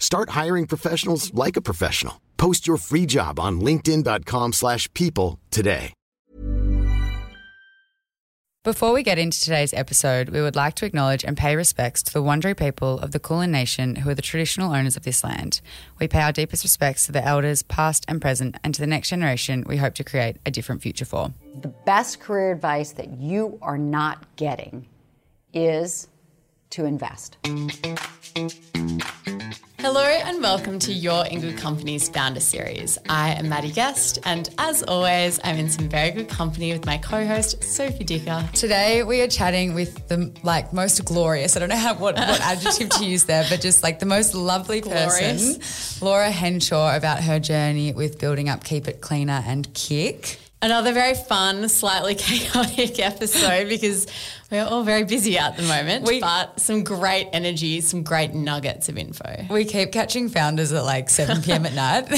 Start hiring professionals like a professional. Post your free job on linkedin.com/people slash people today. Before we get into today's episode, we would like to acknowledge and pay respects to the Wurundjeri people of the Kulin Nation who are the traditional owners of this land. We pay our deepest respects to the elders, past and present, and to the next generation we hope to create a different future for. The best career advice that you are not getting is to invest. Hello and welcome to You're In Good Company's Founder Series. I am Maddy Guest, and as always, I'm in some very good company with my co-host Sophie Dicker. Today we are chatting with the like most glorious. I don't know how what, what adjective to use there, but just like the most lovely person, Laura Henshaw, about her journey with building up Keep It Cleaner and KIC. Another very fun, slightly chaotic episode because we're all very busy at the moment, We- but some great energy, some great nuggets of info. We keep catching founders at like 7 p.m. at night.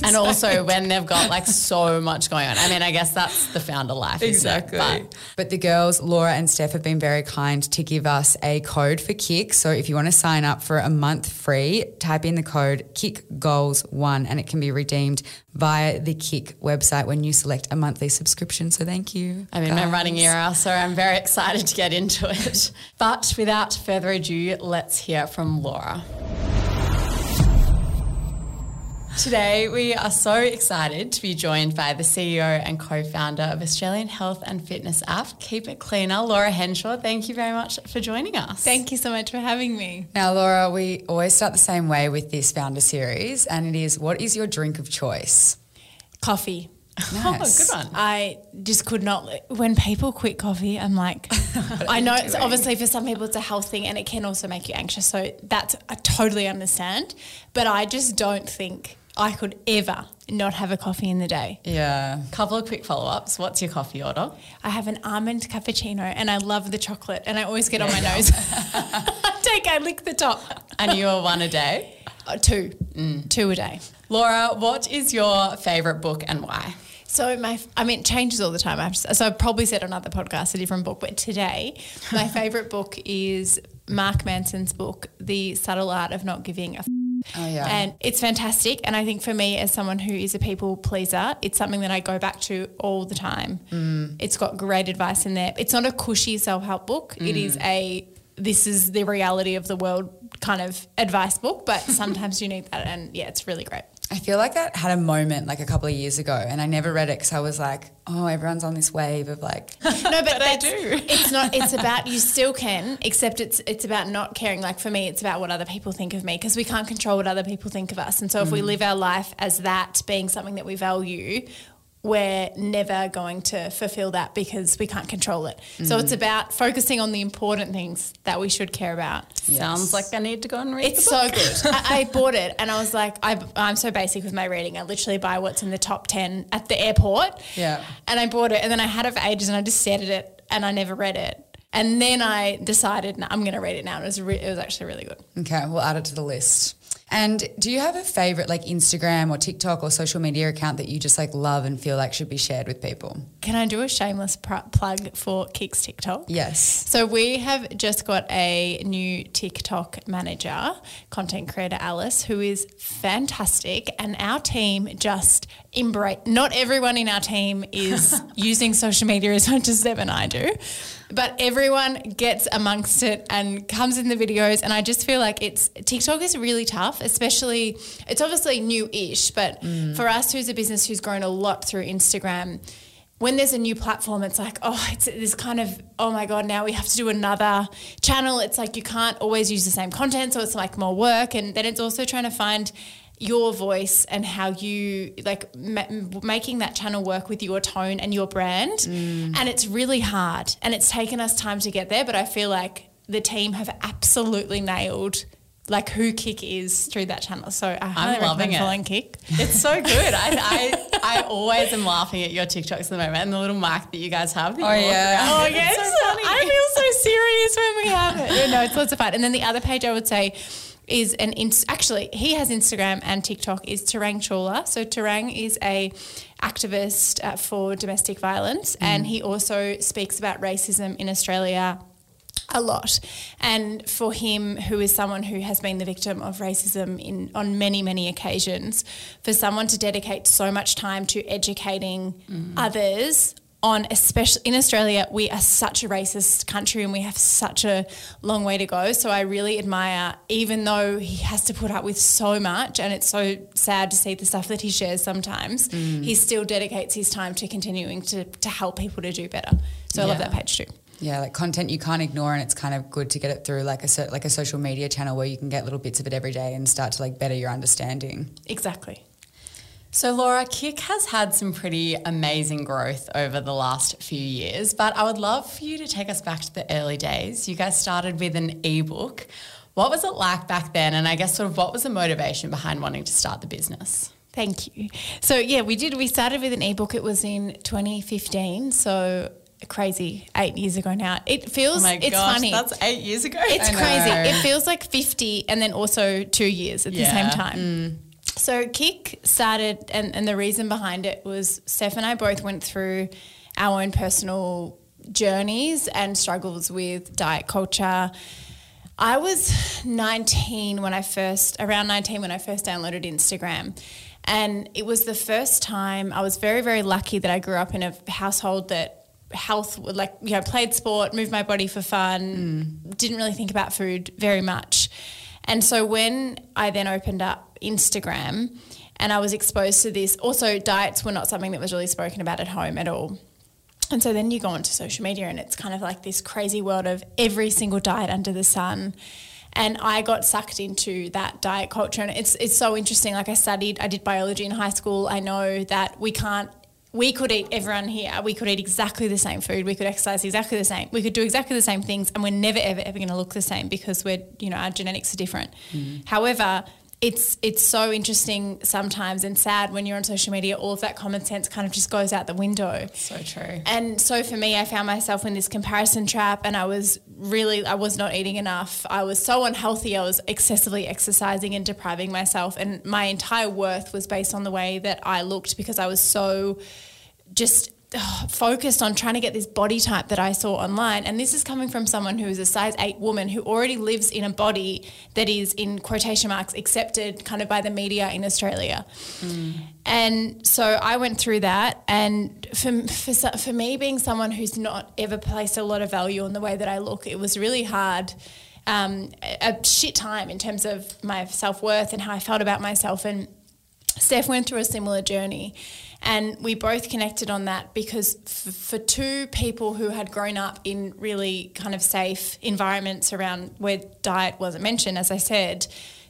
And also when they've got like so much going on. I mean, I guess that's the founder life. Exactly. But But the girls, Laura and Steph, have been very kind to give us a code for KIC. So if you want to sign up for a month free, type in the code KICGOALS1 and it can be redeemed via the KIC website when you select a monthly subscription. So thank you. I'm in my guys. running era, so I'm very excited to get into it. But without further ado, let's hear from Laura. Today, we are so excited to be joined by the CEO and co founder of Australian health and fitness app, Keep It Cleaner, Laura Henshaw. Thank you very much for joining us. Thank you so much for having me. Now, Laura, we always start the same way with this founder series, and it is what is your drink of choice? Coffee. Nice. Oh, good one. I just could not. When people quit coffee, I'm like, I know it's obviously for some people it's a health thing and it can also make you anxious. So that's, I totally understand. But I just don't think I could ever not have a coffee in the day. Yeah. Couple of quick follow ups. What's your coffee order? I have an almond cappuccino and I love the chocolate and I always get on my nose. I take, I lick the top. And you are one a day. Uh, two, two a day. Laura, what is your favourite book and why? So my, I mean, it changes all the time. I've, so I've probably said on other podcasts a different book, but today my favorite book is Mark Manson's book, The Subtle Art of Not Giving a. F- Oh, yeah. And it's fantastic. And I think for me, as someone who is a people pleaser, it's something that I go back to all the time. Mm. It's got great advice in there. It's not a cushy self help book. It Mm. is a this is the reality of the world kind of advice book, but sometimes you need that. And yeah, it's really great. I feel like that had a moment like a couple of years ago, and I never read it because I was like, oh, everyone's on this wave of like, No, but, I do. It's not. It's about you still can, except it's it's about not caring. Like for me, it's about what other people think of me because we can't control what other people think of us. And so if we mm. live our life as that being something that we value, we're never going to fulfill that because we can't control it. So mm. it's about focusing on the important things that we should care about. Sounds like I need to go and read It's the so good. I, I bought it and I was like, I, I'm so basic with my reading. I literally buy what's in the top 10 at the airport. Yeah. And I bought it and then I had it for ages and I just stared at it and I never read it. And then I decided, no, I'm going to read it now. And it was, re- it was actually really good. okay, we'll add it to the list. And do you have a favorite like Instagram or TikTok or social media account that you just like love and feel like should be shared with people? Can I do a shameless pr- plug for KIC's TikTok? Yes. So we have just got a new TikTok manager, content creator Alice, who is fantastic, and our team just embrace. Not everyone in our team is using social media as much as Deb and I do, but everyone gets amongst it and comes in the videos. And I just feel like it's TikTok is really tough, especially it's obviously new-ish, but mm. for us who's a business who's grown a lot through Instagram when there's a new platform, it's like, oh, it's this kind of, oh my God, now we have to do another channel. It's like you can't always use the same content. So it's like more work. And then it's also trying to find your voice and how you like ma- making that channel work with your tone and your brand. Mm. And it's really hard. And it's taken us time to get there. But I feel like the team have absolutely nailed like who KIC is through that channel. So I highly I'm loving it. following KIC. It's so good. I, I I always am laughing at your TikToks at the moment and the little mic that you guys have. Oh, yeah. around Oh yes, It's so funny. I feel so serious when we have it. Yeah, no, it's lots of fun. And then the other page I would say is an ins- actually he has Instagram and TikTok is Tarang Chawla. So Tarang is a activist uh, for domestic violence, and he also speaks about racism in Australia a lot. And for him, who is someone who has been the victim of racism in on many, many occasions, for someone to dedicate so much time to educating others on especially in Australia, we are such a racist country and we have such a long way to go. So I really admire, even though he has to put up with so much and it's so sad to see the stuff that he shares sometimes, mm. he still dedicates his time to continuing to, to help people to do better. So I love that page too. Yeah, like content you can't ignore, and it's kind of good to get it through like a like a social media channel where you can get little bits of it every day and start to like better your understanding. Exactly. So, Laura, KIC has had some pretty amazing growth over the last few years, but I would love for you to take us back to the early days. You guys started with an ebook. What was it like back then? And I guess, sort of, what was the motivation behind wanting to start the business? Thank you. So yeah, we did. We started with an ebook. It was in 2015. So crazy, eight years ago now. It feels. Oh my it's gosh, funny. that's eight years ago. It's crazy. It feels like 50 and then also two years at the Yeah. same time. Mm. So KIC started, and, and the reason behind it was Steph and I both went through our own personal journeys and struggles with diet culture. I was 19 when I first, around 19 when I first downloaded Instagram. And it was the first time I was very, very lucky that I grew up in a household that health, like, you know, played sport, moved my body for fun, mm. didn't really think about food very much. And so when I then opened up Instagram and I was exposed to this, also diets were not something that was really spoken about at home at all. And so then you go onto social media and it's kind of like this crazy world of every single diet under the sun. And I got sucked into that diet culture. And it's, it's so interesting. Like I studied, I did biology in high school. I know that we can't, we could eat, everyone here, we could eat exactly the same food. We could exercise exactly the same. We could do exactly the same things. And we're never, ever, ever going to look the same because we're, you know, our genetics are different. Mm-hmm. However, it's it's so interesting sometimes and sad when you're on social media. All of that common sense kind of just goes out the window. So true. And so for me, I found myself in this comparison trap, and I was really, I was not eating enough. I was so unhealthy. I was excessively exercising and depriving myself, and my entire worth was based on the way that I looked because I was so just focused on trying to get this body type that I saw online. And this is coming from someone who is a size eight woman who already lives in a body that is, in quotation marks, accepted kind of by the media in Australia. And so I went through that. And for, for, for me, being someone who's not ever placed a lot of value on the way that I look, it was really hard. Um, a, a shit time in terms of my self worth and how I felt about myself. And Steph went through a similar journey, and we both connected on that because f- for two people who had grown up in really kind of safe environments around where diet wasn't mentioned, as I said,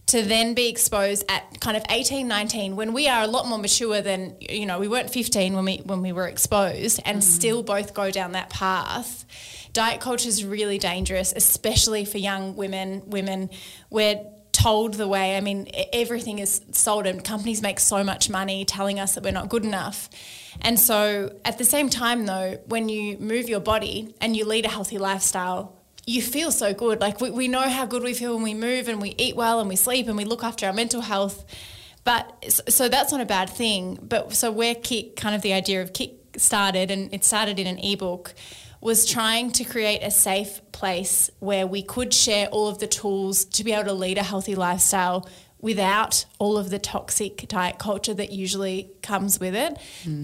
to then be exposed at kind of 18, 19, when we are a lot more mature than, you know, we weren't 15 when we, when we were exposed and mm. still both go down that path. Diet culture is really dangerous, especially for young women, women, where told the way. I mean, everything is sold, and companies make so much money telling us that we're not good enough. And so, at the same time, though, when you move your body and you lead a healthy lifestyle, you feel so good. Like, we, we know how good we feel when we move and we eat well and we sleep and we look after our mental health. But so that's not a bad thing. But so, where KIC, kind of the idea of KIC started, and it started in an ebook was trying to create a safe place where we could share all of the tools to be able to lead a healthy lifestyle without all of the toxic diet culture that usually comes with it.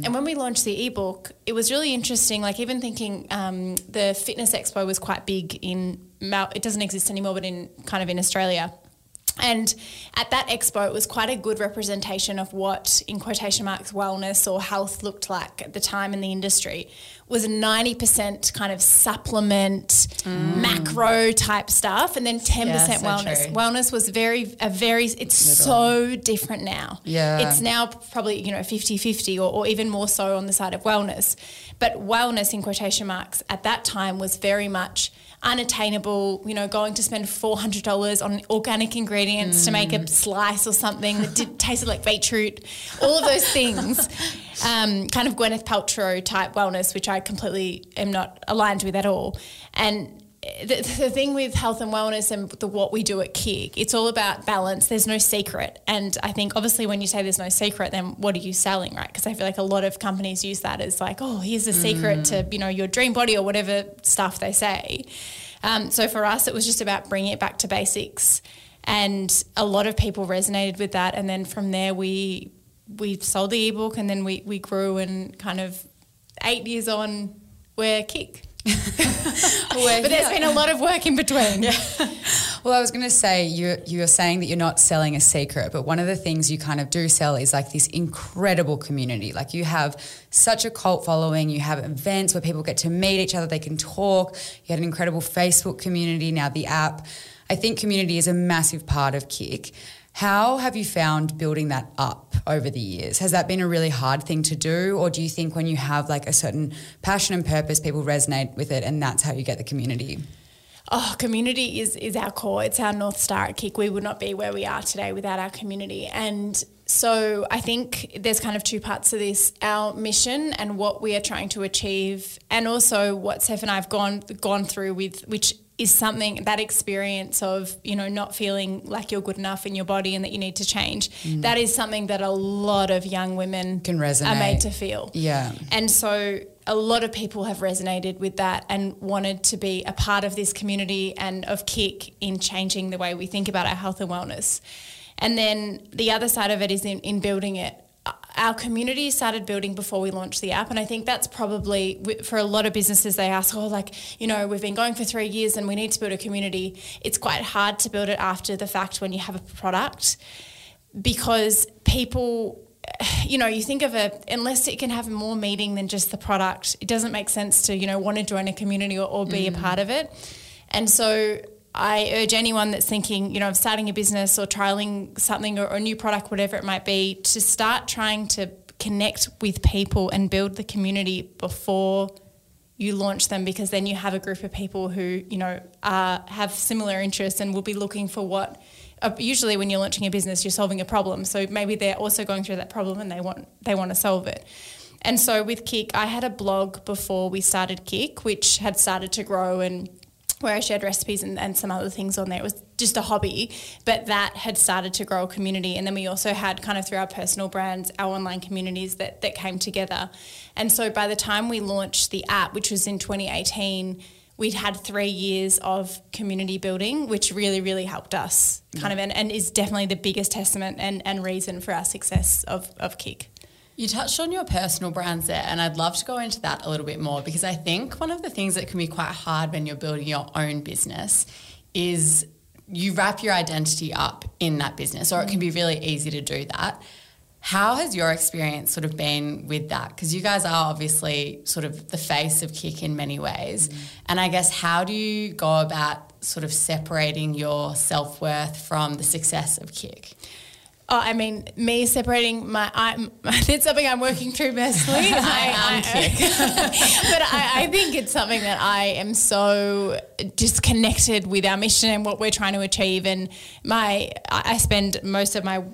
And when we launched the ebook, it was really interesting. Like even thinking um, the fitness expo was quite big in Mal- it doesn't exist anymore, but in kind of in Australia. And at that expo, it was quite a good representation of what, in quotation marks, wellness or health looked like at the time in the industry. Was 90% kind of supplement, macro type stuff, and then 10% Yeah, so wellness. true. Wellness was very, a very, it's so different now. Yeah. It's now probably, you know, 50 50 or, or even more so on the side of wellness. But wellness, in quotation marks, at that time was very much unattainable, you know, going to spend $400 on organic ingredients to make a slice or something that did, tasted like beetroot, all of those things. Um, kind of Gwyneth Paltrow type wellness, which I completely am not aligned with at all. And the, the thing with health and wellness and the what we do at KIC, it's all about balance. There's no secret, and I think obviously when you say there's no secret, then what are you selling, right? Because I feel like a lot of companies use that as like, oh, here's a secret to you know your dream body or whatever stuff they say. Um, so for us, it was just about bringing it back to basics, and a lot of people resonated with that. And then from there, we we sold the ebook, and then we we grew and kind of eight years on, we're KIC. but there's been a lot of work in between. Well, I was going to say you're you're saying that you're not selling a secret, but one of the things you kind of do sell is like this incredible community. Like you have such a cult following. You have events where people get to meet each other. They can talk. You had an incredible Facebook community. Now the app. I think community is a massive part of KIC. How have you found building that up over the years? Has that been a really hard thing to do, or do you think when you have like a certain passion and purpose, people resonate with it, and that's how you get the community? Oh, community is is our core. It's our north star at KIC. We would not be where we are today without our community. And so I think there's kind of two parts to this: our mission and what we are trying to achieve, and also what Steph and I have gone gone through with, which is something that experience of you know not feeling like you're good enough in your body and that you need to change. Mm. That is something that a lot of young women Can resonate are made to feel. Yeah. And so a lot of people have resonated with that and wanted to be a part of this community and of KIC in changing the way we think about our health and wellness. And then the other side of it is in, in building it. Our community started building before we launched the app, and I think that's probably for a lot of businesses. They ask, "Oh, like you know, we've been going for three years, and we need to build a community." It's quite hard to build it after the fact when you have a product because people you know you think of a unless it can have more meaning than just the product it doesn't make sense to you know want to join a community or, or be a mm. part of it and so I urge anyone that's thinking, you know, of starting a business or trialing something or, or a new product, whatever it might be, to start trying to connect with people and build the community before you launch them because then you have a group of people who you know uh, have similar interests and will be looking for what uh, usually when you're launching a business you're solving a problem. So maybe they're also going through that problem and they want they want to solve it. And so with KIC i had a blog before we started KIC which had started to grow and where I shared recipes and, and some other things on there. It was just a hobby, but that had started to grow a community. And then we also had kind of through our personal brands, our online communities that, that came together. And so by the time we launched the app, which was in 2018, we'd had three years of community building, which really, really helped us kind of, and, and is definitely the biggest testament and, and reason for our success of, of KIC. You touched on your personal brands there, and I'd love to go into that a little bit more because I think one of the things that can be quite hard when you're building your own business is you wrap your identity up in that business, or it can be really easy to do that. How has your experience sort of been with that? Because you guys are obviously sort of the face of KIC in many ways. Mm-hmm. And I guess, how do you go about sort of separating your self worth from the success of KIC? Oh, I mean, me separating my, I'm, it's something I'm working through personally. I, I, but I, I think it's something that I am so just connected with our mission and what we're trying to achieve. And my, I I spend most of my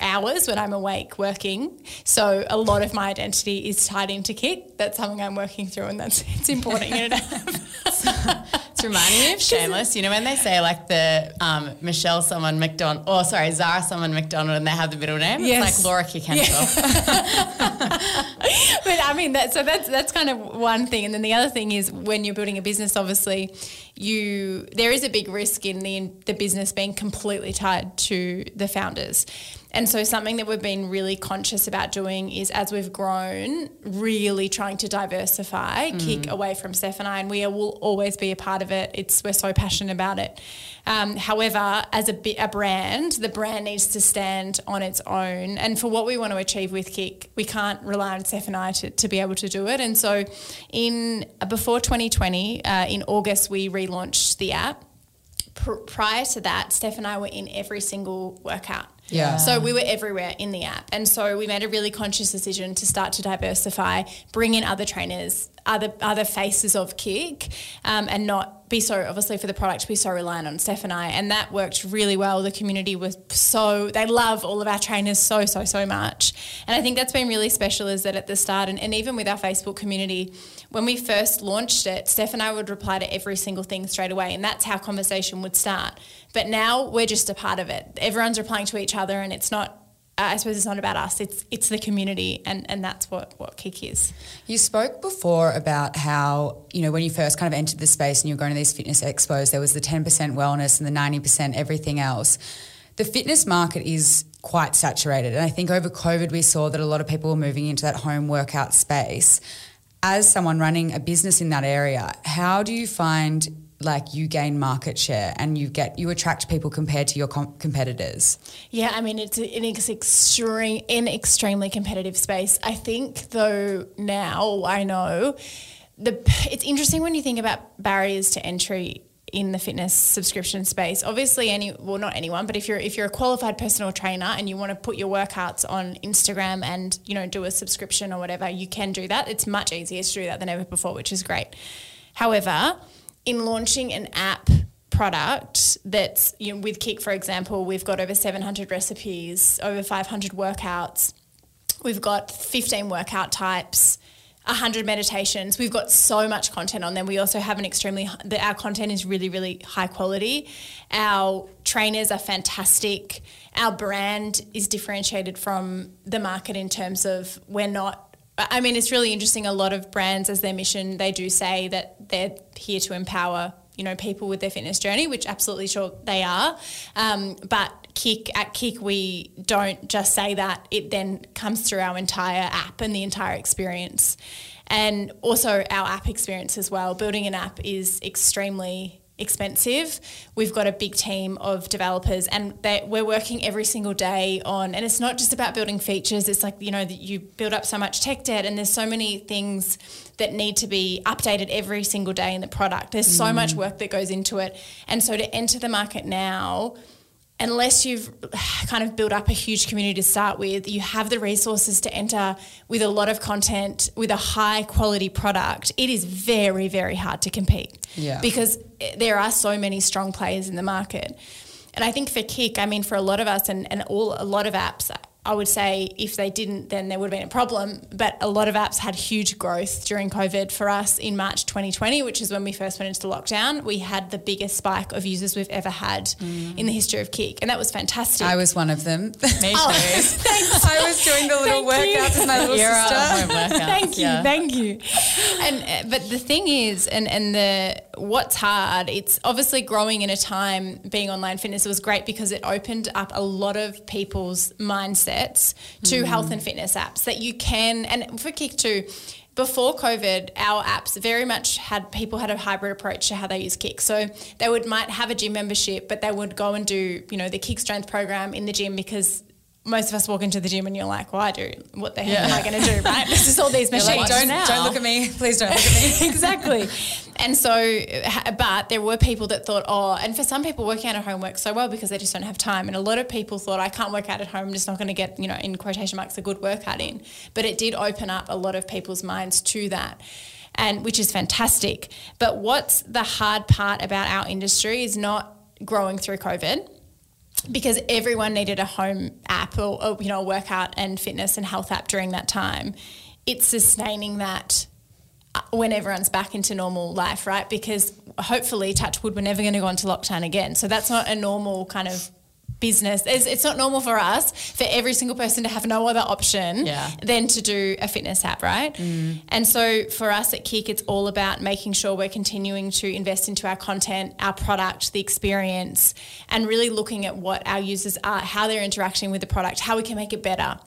hours when I'm awake working. So a lot of my identity is tied into KIC. That's something I'm working through, and that's it's important. It's reminding me of Shameless. You know when they say like the um, Michelle someone McDonald, or sorry Zara someone McDonald, and they have the middle name. Yes. It's like Laura KIC Henshaw. but I mean that so that's that's kind of one thing, and then the other thing is when you're building a business, obviously, you there is a big risk in the the business being completely tied to the founders. And so something that we've been really conscious about doing is as we've grown, really trying to diversify, KIC away from Steph and I, and we will always be a part of it. It's we're so passionate about it. Um, however, as a, a brand, the brand needs to stand on its own. And for what we want to achieve with KIC, we can't rely on Steph and I to, to be able to do it. And so, in before 2020, uh, in August, we relaunched the app. Pr- prior to that, Steph and I were in every single workout. Yeah. So we were everywhere in the app. And so we made a really conscious decision to start to diversify, bring in other trainers, other other faces of KIC, um, and not be so obviously for the product be so reliant on Steph and I. And that worked really well. The community was so they love all of our trainers so, so, so much. And I think that's been really special is that at the start and, and even with our Facebook community, when we first launched it, Steph and I would reply to every single thing straight away. And that's how conversation would start. But now we're just a part of it. Everyone's replying to each other and it's not I suppose it's not about us. It's it's the community, and, and that's what what KIC is. You spoke before about how you know when you first kind of entered the space and you were going to these fitness expos, there was the ten percent wellness and the ninety percent everything else. The fitness market is quite saturated, and I think over COVID we saw that a lot of people were moving into that home workout space. As someone running a business in that area, how do you find like you gain market share and you get you attract people compared to your com- competitors? Yeah i mean it's an extreme in extremely competitive space. I think though now i know the it's interesting when you think about barriers to entry in the fitness subscription space. Obviously any well not anyone but if you're if you're a qualified personal trainer and you want to put your workouts on instagram and you know do a subscription or whatever you can do that. It's much easier to do that than ever before which is great. However in launching an app product that's you know, with KIC, for example, we've got over 700 recipes, over 500 workouts. We've got 15 workout types, 100 meditations. We've got so much content on them. We also have an extremely, our content is really, really high quality. Our trainers are fantastic. Our brand is differentiated from the market in terms of we're not I mean, it's really interesting. A lot of brands, as their mission, they do say that they're here to empower, you know, people with their fitness journey, which absolutely sure they are. Um, but KIC at KIC, we don't just say that; it then comes through our entire app and the entire experience, and also our app experience as well. Building an app is extremely expensive. We've got a big team of developers, and they, we're working every single day on. And it's not just about building features. It's like you know that you build up so much tech debt, and there's so many things that need to be updated every single day in the product. There's so mm. much work that goes into it, and so to enter the market now unless you've kind of built up a huge community to start with, you have the resources to enter with a lot of content, with a high quality product, it is very, very hard to compete. Yeah. Because eh, there are so many strong players in the market. And I think for KIC, I mean, for a lot of us and, and all a lot of apps, I would say if they didn't, then there would have been a problem. But a lot of apps had huge growth during COVID. For us in March 2020, which is when we first went into lockdown, we had the biggest spike of users we've ever had mm. in the history of KIC. And that was fantastic. I was one of them. Me too. Oh, thanks. I was doing the little Thank workouts with my little You're sister. thank you, yeah. thank you. And uh, but the thing is, and and the what's hard, it's obviously growing in a time being online fitness. It was great because it opened up a lot of people's mindsets to mm. health and fitness apps that you can, and for KIC too. Before COVID, our apps very much had people had a hybrid approach to how they use KIC. So they would might have a gym membership, but they would go and do you know the KIC Strength program in the gym because most of us walk into the gym and you're like, well, I do. What the heck yeah. am I going to do, right? This is all these machines. Like, don't, don't look at me. Please don't look at me. exactly. And so, but there were people that thought, oh, and for some people, working out at home works so well because they just don't have time. And a lot of people thought, I can't work out at home. I'm just not going to get, you know, in quotation marks, a good workout in. But it did open up a lot of people's minds to that and which is fantastic. But what's the hard part about our industry is not growing through COVID because everyone needed a home app or, or, you know a workout and fitness and health app during that time. It's sustaining that uh, when everyone's back into normal life right? Because hopefully touch wood we're never going to go into lockdown again. So that's not a normal kind of business. It's, it's, not normal for us for every single person to have no other option yeah. than to do a fitness app, right? Mm. And so for us at KIC, it's all about making sure we're continuing to invest into our content, our product, the experience, and really looking at what our users are, how they're interacting with the product, how we can make it better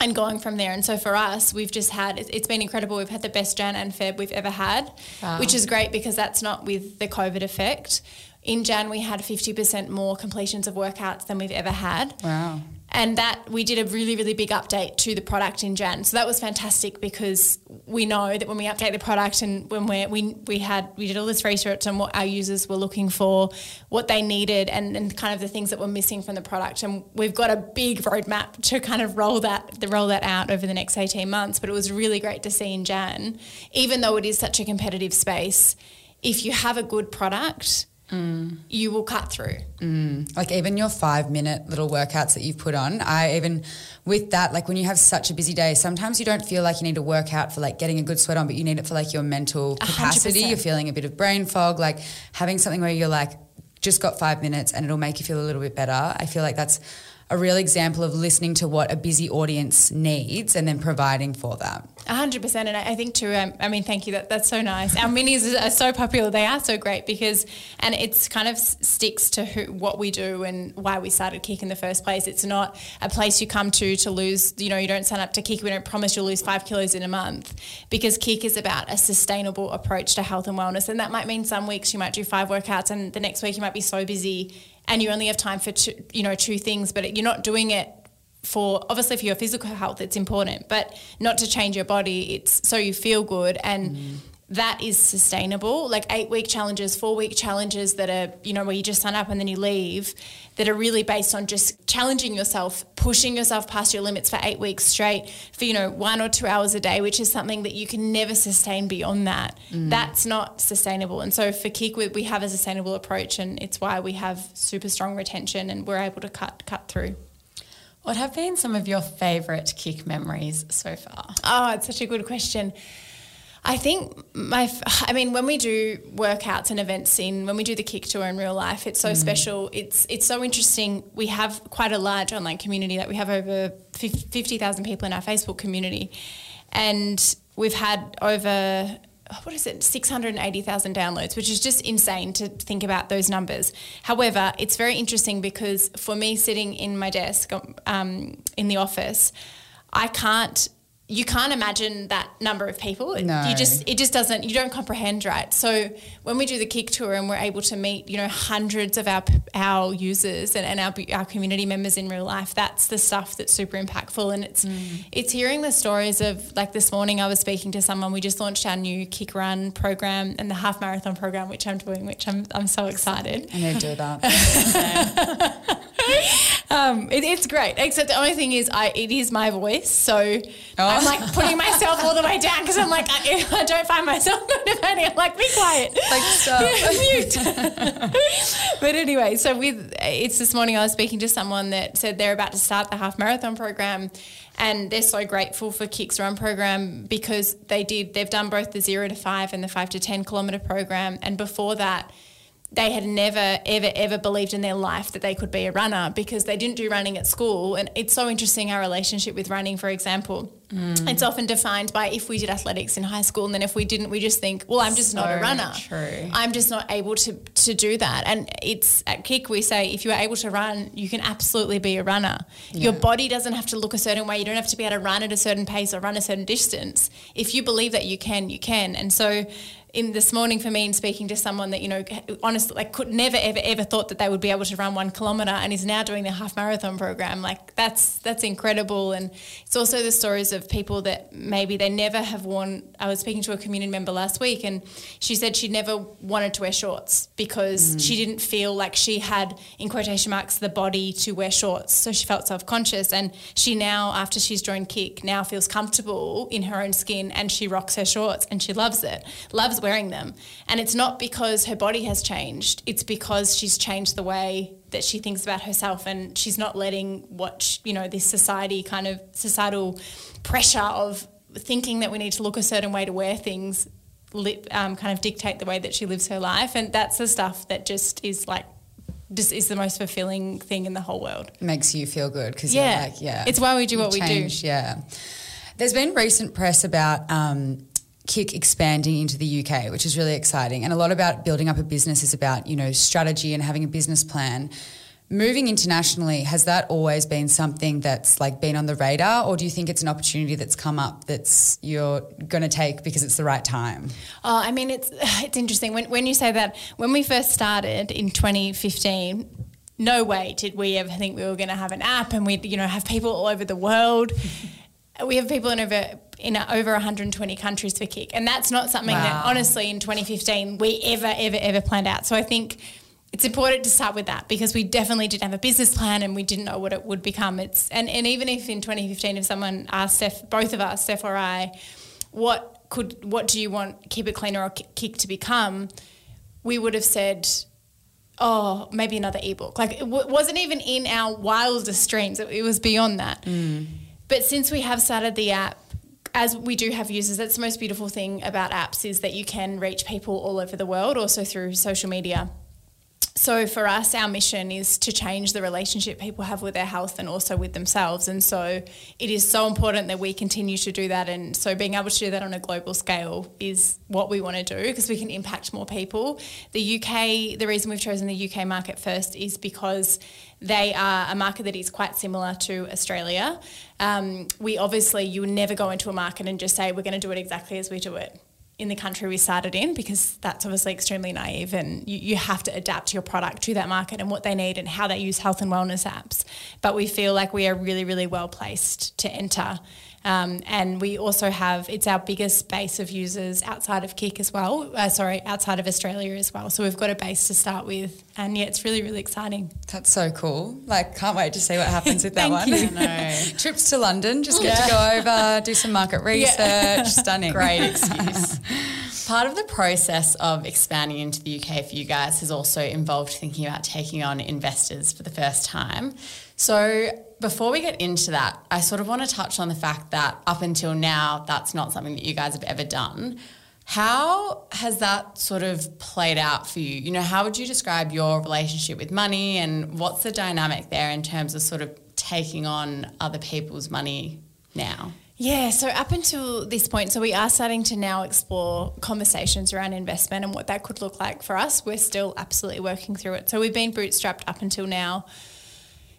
and going from there. And so for us, we've just had, it's been incredible. We've had the best Jan and Feb we've ever had, wow. which is great because that's not with the COVID effect. In Jan, we had 50% more completions of workouts than we've ever had. Wow. and that we did a really really big update to the product in Jan. So that was fantastic because we know that when we update the product and when we we we had we did all this research on what our users were looking for, what they needed, and, and kind of the things that were missing from the product. And we've got a big roadmap to kind of roll that the roll that out over the next eighteen months. But it was really great to see in Jan, even though it is such a competitive space, if you have a good product. Mm. You will cut through. Mm. like even your five minute little workouts that you've put on i even with that like when you have such a busy day sometimes you don't feel like you need to work out for like getting a good sweat on but you need it for like your mental capacity. You you're feeling a bit of brain fog like having something where you're like just got five minutes and it'll make you feel a little bit better. I feel like that's a real example of listening to what a busy audience needs and then providing for that A hundred percent, and I I think too. Um, I mean, thank you. That that's so nice. Our minis are so popular. They are so great because, and it's kind of sticks to who, what we do and why we started KIC in the first place. It's not a place you come to to lose. You know, you don't sign up to KIC. We don't promise you'll lose five kilos in a month because KIC is about a sustainable approach to health and wellness, and that might mean some weeks you might do five workouts, and the next week you might be so busy and you only have time for two, you know two things, but you're not doing it for obviously for your physical health it's important but not to change your body it's so you feel good. And mm. That is sustainable. Like eight week challenges four week challenges that are you know where you just sign up and then you leave that are really based on just challenging yourself pushing yourself past your limits for eight weeks straight for you know one or two hours a day which is something that you can never sustain beyond that. Mm. That's not sustainable. And so for KIC we, have a sustainable approach and it's why we have super strong retention and we're able to cut cut through. What have been some of your favourite KIC memories so far? Oh, it's such a good question. I think my, I mean, when we do workouts and events in, when we do the KIC tour in real life, it's so special. It's it's so interesting. We have quite a large online community that we have over fif- 50,000 people in our Facebook community. And we've had over, what is it, 680,000 downloads, which is just insane to think about those numbers. However, it's very interesting because for me sitting in my desk um, in the office, I can't you can't imagine that number of people. No. You just it just doesn't you don't comprehend right. So when we do the KIC tour and we're able to meet you know hundreds of our our users and, and our our community members in real life, that's the stuff that's super impactful. And it's mm. it's hearing the stories of like this morning I was speaking to someone. We just launched our new KIC run program and the half marathon program, which I'm doing, which I'm I'm so excited. i need to do that Um, it, it's great, except the only thing is, I it is my voice, so I'm like putting myself all the way down because I'm like, I, I don't find myself motivating. I'm like, be quiet, like stop mute. but anyway, so with it's this morning I was speaking to someone that said they're about to start the half marathon program. And they're so grateful for KIC's Run program because they did. They've done both the zero to five and the five to ten kilometer program. And before that, they had never, ever, ever believed in their life that they could be a runner because they didn't do running at school. And it's so interesting our relationship with running, for example. Mm. It's often defined by if we did athletics in high school, and then if we didn't, we just think, well, I'm just not a runner. true. I'm just not able to to do that. And it's at KIC we say if you are able to run, you can absolutely be a runner. Your body doesn't have to look a certain way. You don't have to be able to run at a certain pace or run a certain distance. If you believe that you can, you can. And so in this morning for me in speaking to someone that you know honestly like could never ever ever thought that they would be able to run one kilometer and is now doing the half marathon program. Like that's that's incredible. And it's also the stories of people that maybe they never have worn I was speaking to a community member last week and she said she never wanted to wear shorts because mm. she didn't feel like she had in quotation marks the body to wear shorts. So she felt self-conscious and she now after she's joined KIC now feels comfortable in her own skin and she rocks her shorts and she loves it. Loves wearing them and it's not because her body has changed it's because she's changed the way that she thinks about herself and she's not letting what you know this society kind of societal pressure of thinking that we need to look a certain way to wear things um, kind of dictate the way that she lives her life and that's the stuff that just is like just is the most fulfilling thing in the whole world makes you feel good because Yeah. you're like, yeah, It's why we do what we do. Yeah. There's been recent press about um, KIC expanding into the UK, which is really exciting. And a lot about building up a business is about, you know, strategy and having a business plan. Moving internationally, has that always been something that's like been on the radar, or do you think it's an opportunity that's come up that's you're going to take because it's the right time? Oh, I mean, it's it's interesting when when you say that. When we first started in 2015, no way did we ever think we were going to have an app and we'd, you know, have people all over the world. we have people in over in over 120 countries for KIC, and that's not something Wow. that honestly in 2015 we ever ever ever planned out. So I think it's important to start with that because we definitely didn't have a business plan and we didn't know what it would become. It's and, and even if in 2015 if someone asked Steph, both of us, Steph or I, what could what do you want Keep It Cleaner or KIC to become, we would have said oh, maybe another ebook. Like it w- wasn't even in our wildest dreams. It, it was beyond that. Mm. But since we have started the app, as we do have users, that's the most beautiful thing about apps is that you can reach people all over the world, also through social media. So for us, our mission is to change the relationship people have with their health and also with themselves. And so it is so important that we continue to do that. And so being able to do that on a global scale is what we want to do because we can impact more people. The UK, the reason we've chosen the UK market first is because they are a market that is quite similar to Australia. Um, we obviously, you never go into a market and just say, we're going to do it exactly as we do it in the country we started in because that's obviously extremely naive and you, you have to adapt your product to that market and what they need and how they use health and wellness apps. But we feel like we are really, really well placed to enter. Um, and we also have, it's our biggest base of users outside of KIC as well. Uh, sorry, outside of Australia as well. So we've got a base to start with. And yeah, it's really, really exciting. That's so cool. Like, can't wait to see what happens with that Thank one. you. Trips to London, just get to go over, do some market research. Stunning. Great excuse. Part of the process of expanding into the UK for you guys has also involved thinking about taking on investors for the first time. So, before we get into that, I sort of want to touch on the fact that up until now, that's not something that you guys have ever done. How has that sort of played out for you? You know, how would you describe your relationship with money and what's the dynamic there in terms of sort of taking on other people's money now? Yeah, so up until this point, so we are starting to now explore conversations around investment and what that could look like for us. We're still absolutely working through it. So we've been bootstrapped up until now.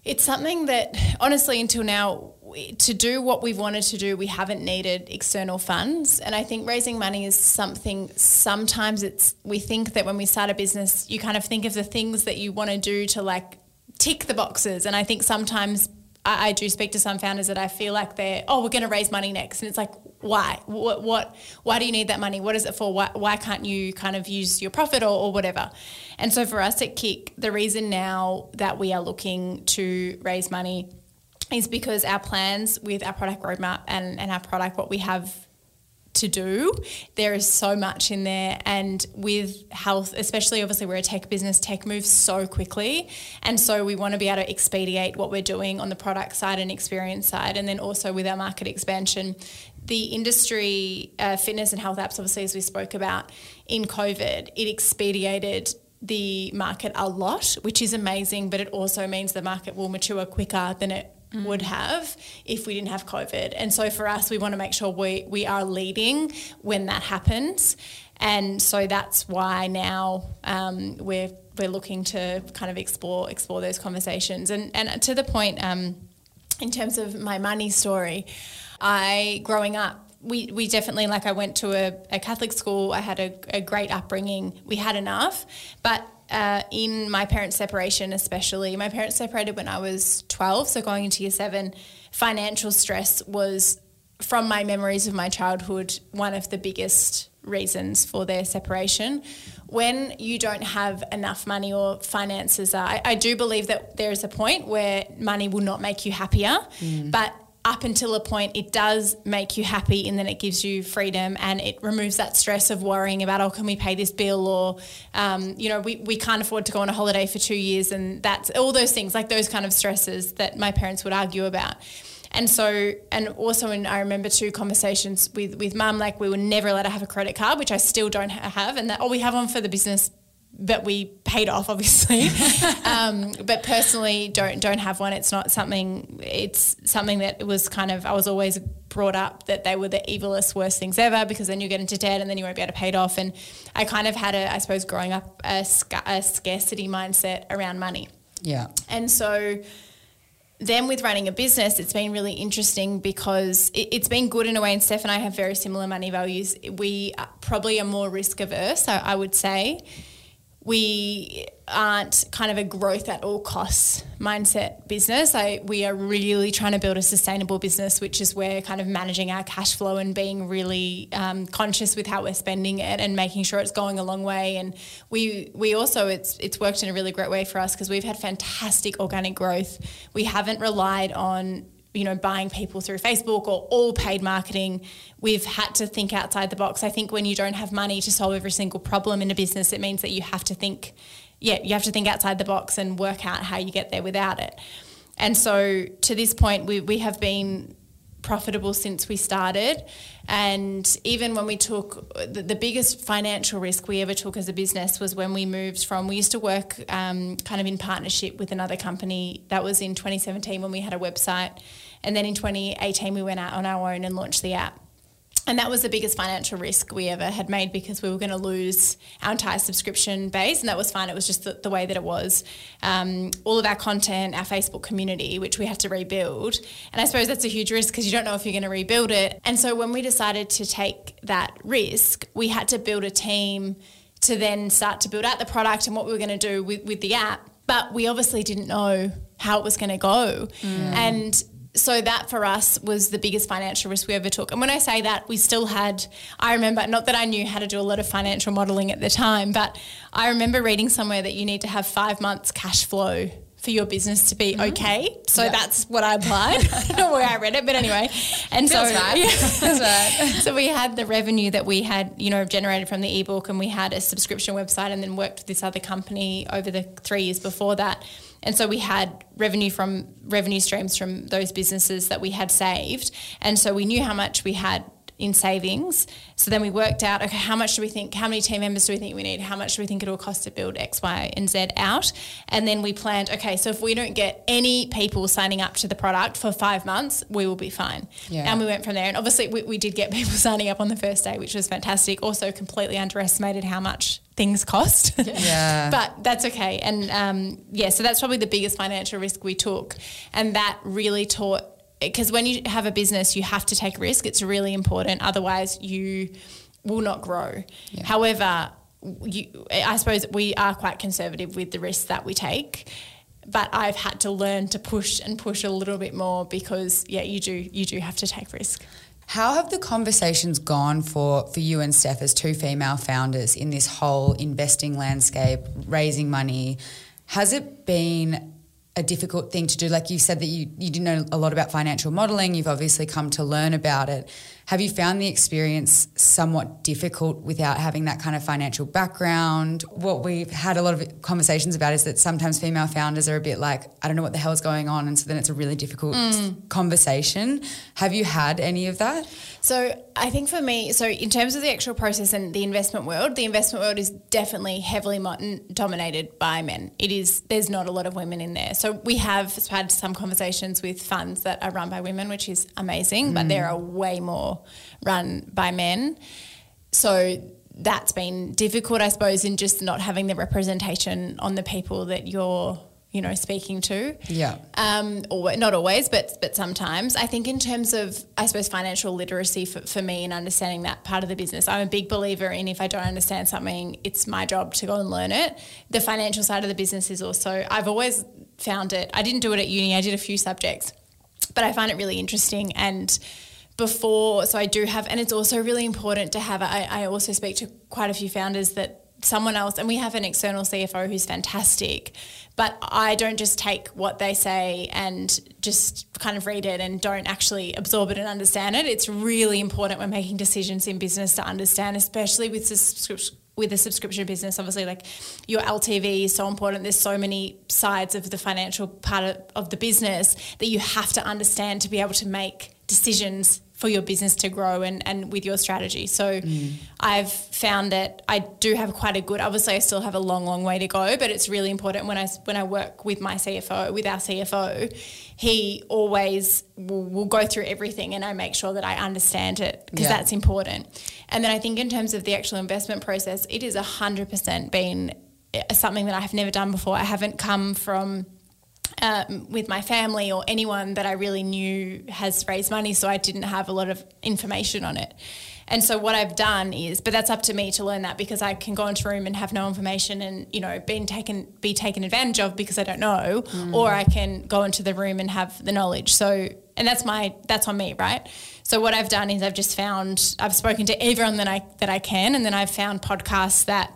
It's something that, honestly, until now, to do what we've wanted to do, we haven't needed external funds. And I think raising money is something, sometimes it's, we think that when we start a business, you kind of think of the things that you want to do to like tick the boxes. And I think sometimes I, I do speak to some founders that I feel like they're, oh, we're going to raise money next. And it's like, why? What, what, why do you need that money? What is it for? Why, why can't you kind of use your profit or, or whatever? And so for us at KIC, the reason now that we are looking to raise money is because our plans with our product roadmap and, and our product, what we have to do. There is so much in there. And with health, especially obviously we're a tech business, tech moves so quickly. And so we want to be able to expedite what we're doing on the product side and experience side. And then also with our market expansion. The industry, uh, fitness and health apps, obviously, as we spoke about in COVID, it expedited the market a lot, which is amazing, but it also means the market will mature quicker than it would have if we didn't have COVID. And so for us, we want to make sure we, we are leading when that happens. And so that's why now um, we're we're looking to kind of explore explore those conversations. And and to the point, um, in terms of my money story, I growing up we, we definitely like I went to a, a Catholic school. I had a, a great upbringing. We had enough, but uh, in my parents' separation, especially my parents separated when I was twelve, so going into year seven, financial stress was from my memories of my childhood one of the biggest reasons for their separation. When you don't have enough money or finances are, I, I do believe that there is a point where money will not make you happier, but up until a point, it does make you happy and then it gives you freedom and it removes that stress of worrying about, oh, can we pay this bill? Or, um, you know, we, we can't afford to go on a holiday for two years. And that's all those things, like those kind of stresses that my parents would argue about. And so, and also, in, I remember two conversations with with mum, like we were never allowed to have a credit card, which I still don't have, and that all we have one for the business, but we paid off obviously. um, but personally, don't don't have one. It's not something. It's something that was kind of I was always brought up that they were the evilest, worst things ever because then you get into debt and then you won't be able to pay it off. And I kind of had a, I suppose, growing up a, a scarcity mindset around money. Yeah. And so then with running a business, it's been really interesting because it, it's been good in a way. And Steph and I have very similar money values. We probably are more risk averse, I, I would say. We aren't kind of a growth at all costs mindset business. I, we are really trying to build a sustainable business, which is where kind of managing our cash flow and being really um, conscious with how we're spending it and making sure it's going a long way. And we we also it's it's worked in a really great way for us because we've had fantastic organic growth. We haven't relied on you know buying people through Facebook or all paid marketing we've had to think outside the box i think when you don't have money to solve every single problem in a business it means that you have to think yeah, you have to think outside the box and work out how you get there without it. And so to this point, we, we have been profitable since we started. And even when we took the, the, biggest financial risk we ever took as a business was when we moved from, we used to work um, kind of in partnership with another company. That was in 2017 when we had a website. And then in 2018, we went out on our own and launched the app. And that was the biggest financial risk we ever had made because we were going to lose our entire subscription base. And that was fine. It was just the, the way that it was. Um, all of our content, our Facebook community, which we had to rebuild. And I suppose that's a huge risk because you don't know if you're going to rebuild it. And so when we decided to take that risk, we had to build a team to then start to build out the product and what we were going to do with, with the app. But we obviously didn't know how it was going to go. Mm. And so that for us was the biggest financial risk we ever took. And when I say that, we still had, I remember, not that I knew how to do a lot of financial modeling at the time, but I remember reading somewhere that you need to have five months cash flow for your business to be mm-hmm. okay. So yeah. that's what I applied. I don't know where I read it, but anyway. And Feels so, right. Yeah. right. so we had the revenue that we had, you know, generated from the ebook, and we had a subscription website, and then worked with this other company over the three years before that. And so we had revenue from revenue streams from those businesses that we had saved, and so we knew how much we had in savings. So then we worked out, okay, how much do we think, how many team members do we think we need? How much do we think it'll cost to build X, Y, and Z out? And then we planned, okay, so if we don't get any people signing up to the product for five months, we will be fine. Yeah. And we went from there. And obviously, we, we did get people signing up on the first day, which was fantastic. Also, completely underestimated how much things cost. Yeah. but that's okay. And um, yeah, so that's probably the biggest financial risk we took. And that really taught because when you have a business, you have to take risk. It's really important. Otherwise, you will not grow. Yeah. However, you, I suppose we are quite conservative with the risks that we take. But I've had to learn to push and push a little bit more because, yeah, you do you do have to take risk. How have the conversations gone for, for you and Steph as two female founders in this whole investing landscape, raising money? Has it been a difficult thing to do. Like you said that you, you didn't know a lot about financial modeling. You've obviously come to learn about it. Have you found the experience somewhat difficult without having that kind of financial background? What we've had a lot of conversations about is that sometimes female founders are a bit like, I don't know what the hell is going on. And so then it's a really difficult mm. conversation. Have you had any of that? So I think for me, so in terms of the actual process and the investment world, the investment world is definitely heavily dominated by men. It is, there's not a lot of women in there. So we have had some conversations with funds that are run by women, which is amazing, mm. but there are way more run by men. So that's been difficult, I suppose, in just not having the representation on the people that you're you know speaking to. Yeah. Um or not always but but sometimes. I think in terms of i suppose financial literacy for, for me and understanding that part of the business i'm a big believer in if i don't understand something it's my job to go and learn it. The financial side of the business is also i've always found it i didn't do it at uni i did a few subjects but i find it really interesting and before, so I do have, and it's also really important to have. I, I also speak to quite a few founders that someone else, and we have an external CFO who's fantastic, but I don't just take what they say and just kind of read it and don't actually absorb it and understand it. It's really important when making decisions in business to understand, especially with subscription with a subscription business, obviously, like your LTV is so important. There's so many sides of the financial part of, of the business that you have to understand to be able to make decisions for your business to grow and, and with your strategy. So mm. I've found that I do have quite a good obviously I still have a long, long way to go, but it's really important when I when I work with my CFO, with our CFO, he always will, will go through everything and I make sure that I understand it because yeah. that's important. And then I think in terms of the actual investment process, it is hundred percent been uh, something that I have never done before. I haven't come from um, with my family or anyone that I really knew has raised money, so I didn't have a lot of information on it. And so what I've done is, but that's up to me to learn that because I can go into a room and have no information and you know being taken be taken advantage of because I don't know, or I can go into the room and have the knowledge. So and that's my that's on me, right? So what I've done is I've just found I've spoken to everyone that I that I can, and then I've found podcasts that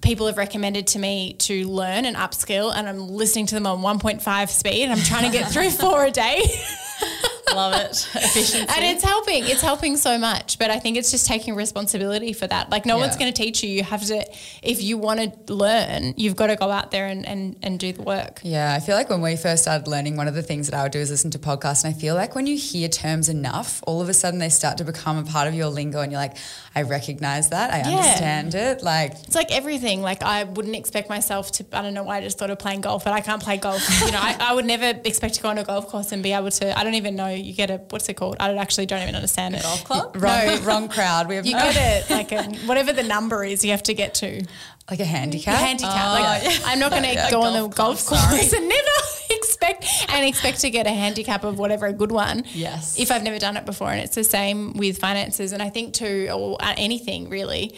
people have recommended to me to learn and upskill, and I'm listening to them on 1.5 speed. And I'm trying to get through four a day. Love it. Efficiency. And it's helping. It's helping so much. But I think it's just taking responsibility for that. Like no one's going to teach you. You have to, if you want to learn, you've got to go out there and, and, and do the work. Yeah, I feel like when we first started learning, one of the things that I would do is listen to podcasts. And I feel like when you hear terms enough, all of a sudden they start to become a part of your lingo and you're like, I recognize that. I Yeah. understand it. Like, It's like everything. Like I wouldn't expect myself to. I don't know why I just thought of playing golf, but I can't play golf. You know, I, I would never expect to go on a golf course and be able to. I don't even know. You get a what's it called? I actually don't even understand it. Golf club? wrong, wrong crowd. We have You no, get it like a, whatever the number is. You have to get to. like a handicap. handicap. like oh, I'm not going to Yeah. go on the Golf course and never expect and expect to get a handicap of whatever a good one. Yes. If I've never done it before, and it's the same with finances, and I think too, or anything really.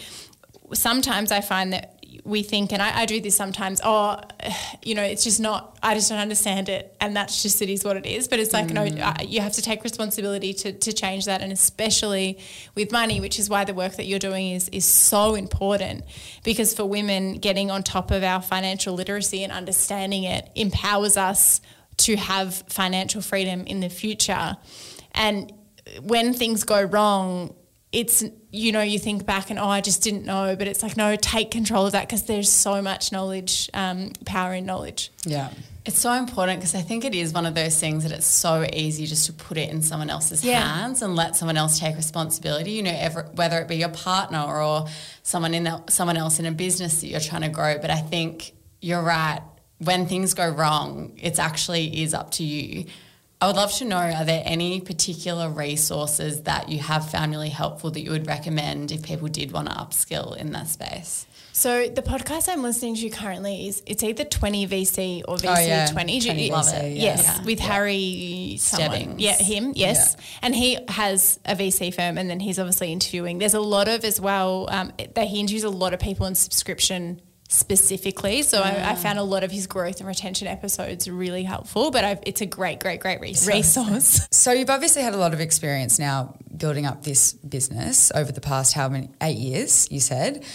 Sometimes I find that we think, and I, I do this sometimes. Oh, you know, it's just not. I just don't understand it, and that's just it is what it is. But it's like no, uh, you have to take responsibility to to change that, and especially with money, which is why the work that you're doing is is so important. Because for women, getting on top of our financial literacy and understanding it empowers us to have financial freedom in the future. And when things go wrong, it's you know you think back and oh I just didn't know, but it's like no, take control of that because there's so much knowledge, um, power in knowledge. Yeah. It's so important because I think it is one of those things that it's so easy just to put it in someone else's Yeah. hands and let someone else take responsibility. You know, ever, whether it be your partner or someone in a, someone else in a business that you're trying to grow. But I think you're right. When things go wrong, it's actually is up to you. I would love to know: Are there any particular resources that you have found really helpful that you would recommend if people did want to upskill in that space? So the podcast I'm listening to currently is it's either 20 VC or VC Oh, yeah. 20. 20 you- Love it. yeah. Yes, Yeah. with Harry someone. Stebbings. Yeah, him. Yes, and he has a VC firm, and then he's obviously interviewing. There's a lot of as well um, that he interviews a lot of people in subscription specifically. So I, I found a lot of his growth and retention episodes really helpful. But I've, it's a great, great, great resource. So you've obviously had a lot of experience now building up this business over the past how many eight years, you said.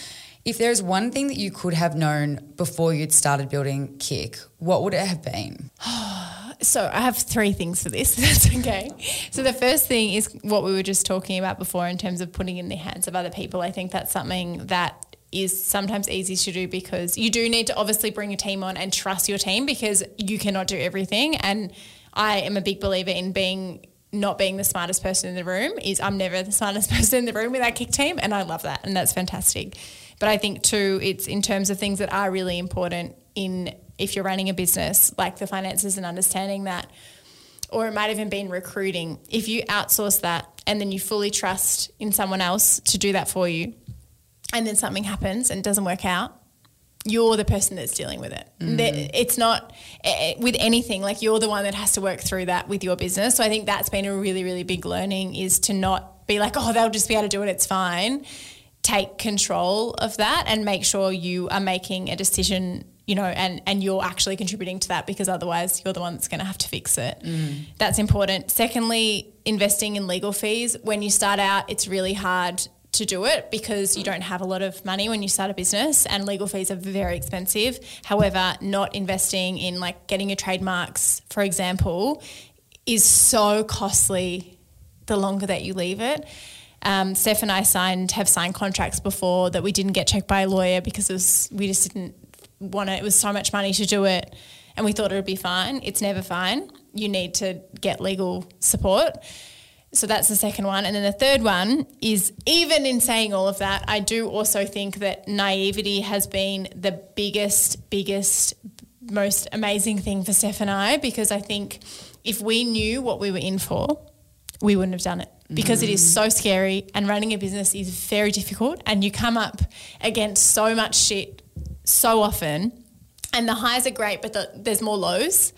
If there's one thing that you could have known before you'd started building KIC, what would it have been? So I have three things for this. That's okay. So the first thing is what we were just talking about before in terms of putting in the hands of other people. I think that's something that is sometimes easy to do because you do need to obviously bring a team on and trust your team because you cannot do everything. And I am a big believer in being not being the smartest person in the room is I'm never the smartest person in the room with our KIC team and I love that and that's fantastic. But I think too it's in terms of things that are really important in if you're running a business like the finances and understanding that or it might even been recruiting. If you outsource that and then you fully trust in someone else to do that for you and then something happens and doesn't work out, you're the person that's dealing with it. There- It's not eh, eh, with anything like you're the one that has to work through that with your business. So I think that's been a really, really big learning is to not be like, oh, they'll just be able to do it. It's fine. Take control of that and make sure you are making a decision, you know, and, and you're actually contributing to that because otherwise you're the one that's going to have to fix it. That's important. Secondly, investing in legal fees. When you start out, it's really hard to do it because you don't have a lot of money when you start a business and legal fees are very expensive. However, not investing in like getting your trademarks, for example, is so costly the longer that you leave it. Um, Steph and I signed have signed contracts before that we didn't get checked by a lawyer because it was, we just didn't want it. It was so much money to do it, and we thought it would be fine. It's never fine. You need to get legal support. So that's the second one. And then the third one is even in saying all of that, I do also think that naivety has been the biggest, biggest, most amazing thing for Steph and I because I think if we knew what we were in for, we wouldn't have done it. Because it is mm. so scary and running a business is very difficult and you come up against so much shit so often and the highs are great but the, there's more lows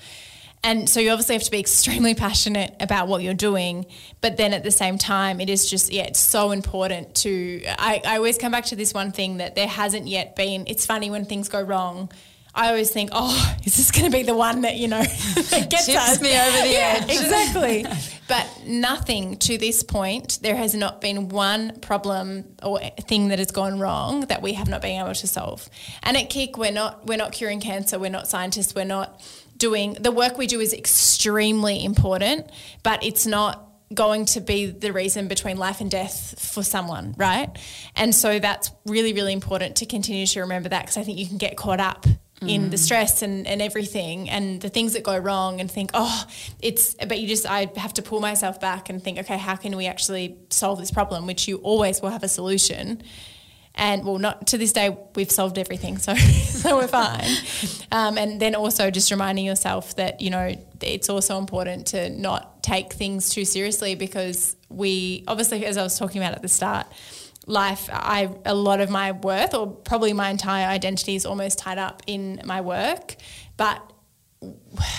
And so you obviously have to be extremely passionate about what you're doing. But then at the same time, it is just, yeah, it's so important to. I, I always come back to this one thing that there hasn't yet been. It's funny when things go wrong. I always think, oh, is this going to be the one that, you know, that gets Tips us? me over the Yeah, edge. exactly. but nothing to this point, there has not been one problem or thing that has gone wrong that we have not been able to solve. And at KIC, we're not we're not curing cancer. We're not scientists. We're not doing the work we do is extremely important, but it's not going to be the reason between life and death for someone, right? And so that's really, really important to continue to remember that because I think you can get caught up in the mm. stress and, and everything and the things that go wrong and think, oh, it's, but you just, I have to pull myself back and think, okay, how can we actually solve this problem? Which you always will have a solution. And well, not to this day, we've solved everything, so so we're fine. Um, and then also just reminding yourself that you know it's also important to not take things too seriously because we obviously, as I was talking about at the start, life, I a lot of my worth or probably my entire identity is almost tied up in my work, but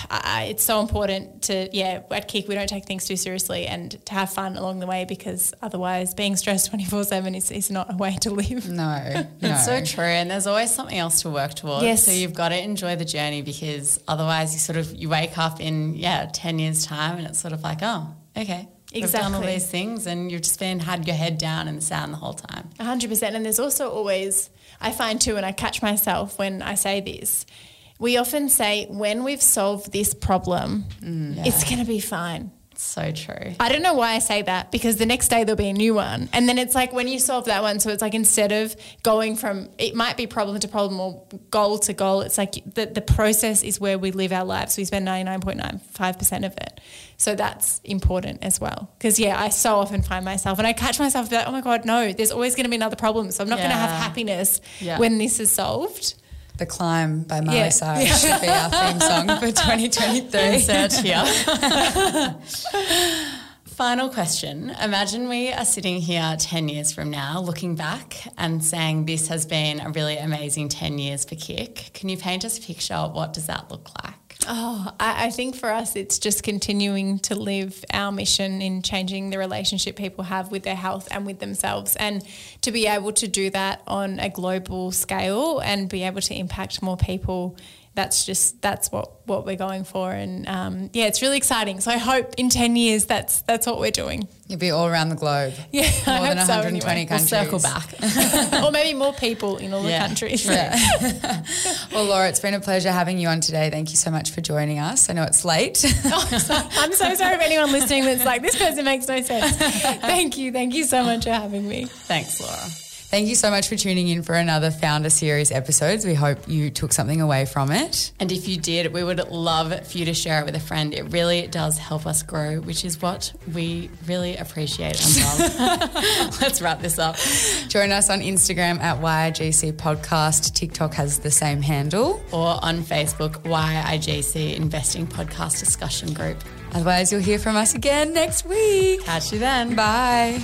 I, it's so important to yeah at KIC we don't take things too seriously and to have fun along the way because otherwise being stressed twenty four seven is is not a way to live. No, no. It's so true, and there's always something else to work towards. Yes. So you've got to enjoy the journey because otherwise, you sort of you wake up in yeah ten years time, and it's sort of like oh okay, we've done all these things, and you've just been had your head down in the sand the whole time. A hundred percent. And there's also always, I find too, and I catch myself when I say this. We often say when we've solved this problem, mm. it's going to be fine. It's so true. I don't know why I say that because the next day there'll be a new one. And then it's like when you solve that one, so it's like instead of going from, it might be problem to problem or goal to goal, it's like the, the process is where we live our lives. We spend 99.95% of it. So that's important as well. Because, yeah, I so often find myself and I catch myself like, oh my God, no, there's always going to be another problem. So I'm not going to have happiness Yeah. when this is solved. The Climb by Miley Yeah. Cyrus should be our theme song for 2023. Insert here. Final question. Imagine we are sitting here 10 years from now, looking back and saying this has been a really amazing 10 years for KIC. Can you paint us a picture of what does that look like? Oh, I, I think for us, it's just continuing to live our mission in changing the relationship people have with their health and with themselves, and to be able to do that on a global scale and be able to impact more people. That's just that's what what we're going for, and um, yeah, it's really exciting. So I hope in ten years that's that's what we're doing. you'll be all around the globe. Yeah, More I than hope so 120 anyway. countries. We'll circle back. or maybe more people in all Yeah. the countries. Well, Laura, it's been a pleasure having you on today. Thank you so much for joining us. I know it's late. I'm so sorry if anyone listening that's like, this person makes no sense. Thank you. Thank you so much for having me. Thanks, Laura. Thank you so much for tuning in for another Founder Series episodes. We hope you took something away from it. And if you did, we would love for you to share it with a friend. It really does help us grow, which is what we really appreciate and love. Let's wrap this up. Join us on Instagram at YIGC Podcast. TikTok has the same handle. Or on Facebook, YIGC Investing Podcast Discussion Group. Otherwise, you'll hear from us again next week. Catch you then. Bye.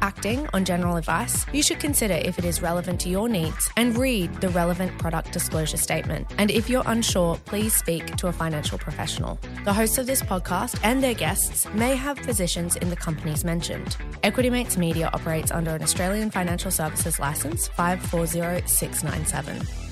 acting on general advice, you should consider if it is relevant to your needs and read the relevant product disclosure statement. And if you're unsure, please speak to a financial professional. The hosts of this podcast and their guests may have positions in the companies mentioned. Equity Mates Media operates under an Australian Financial Services Licence 540697.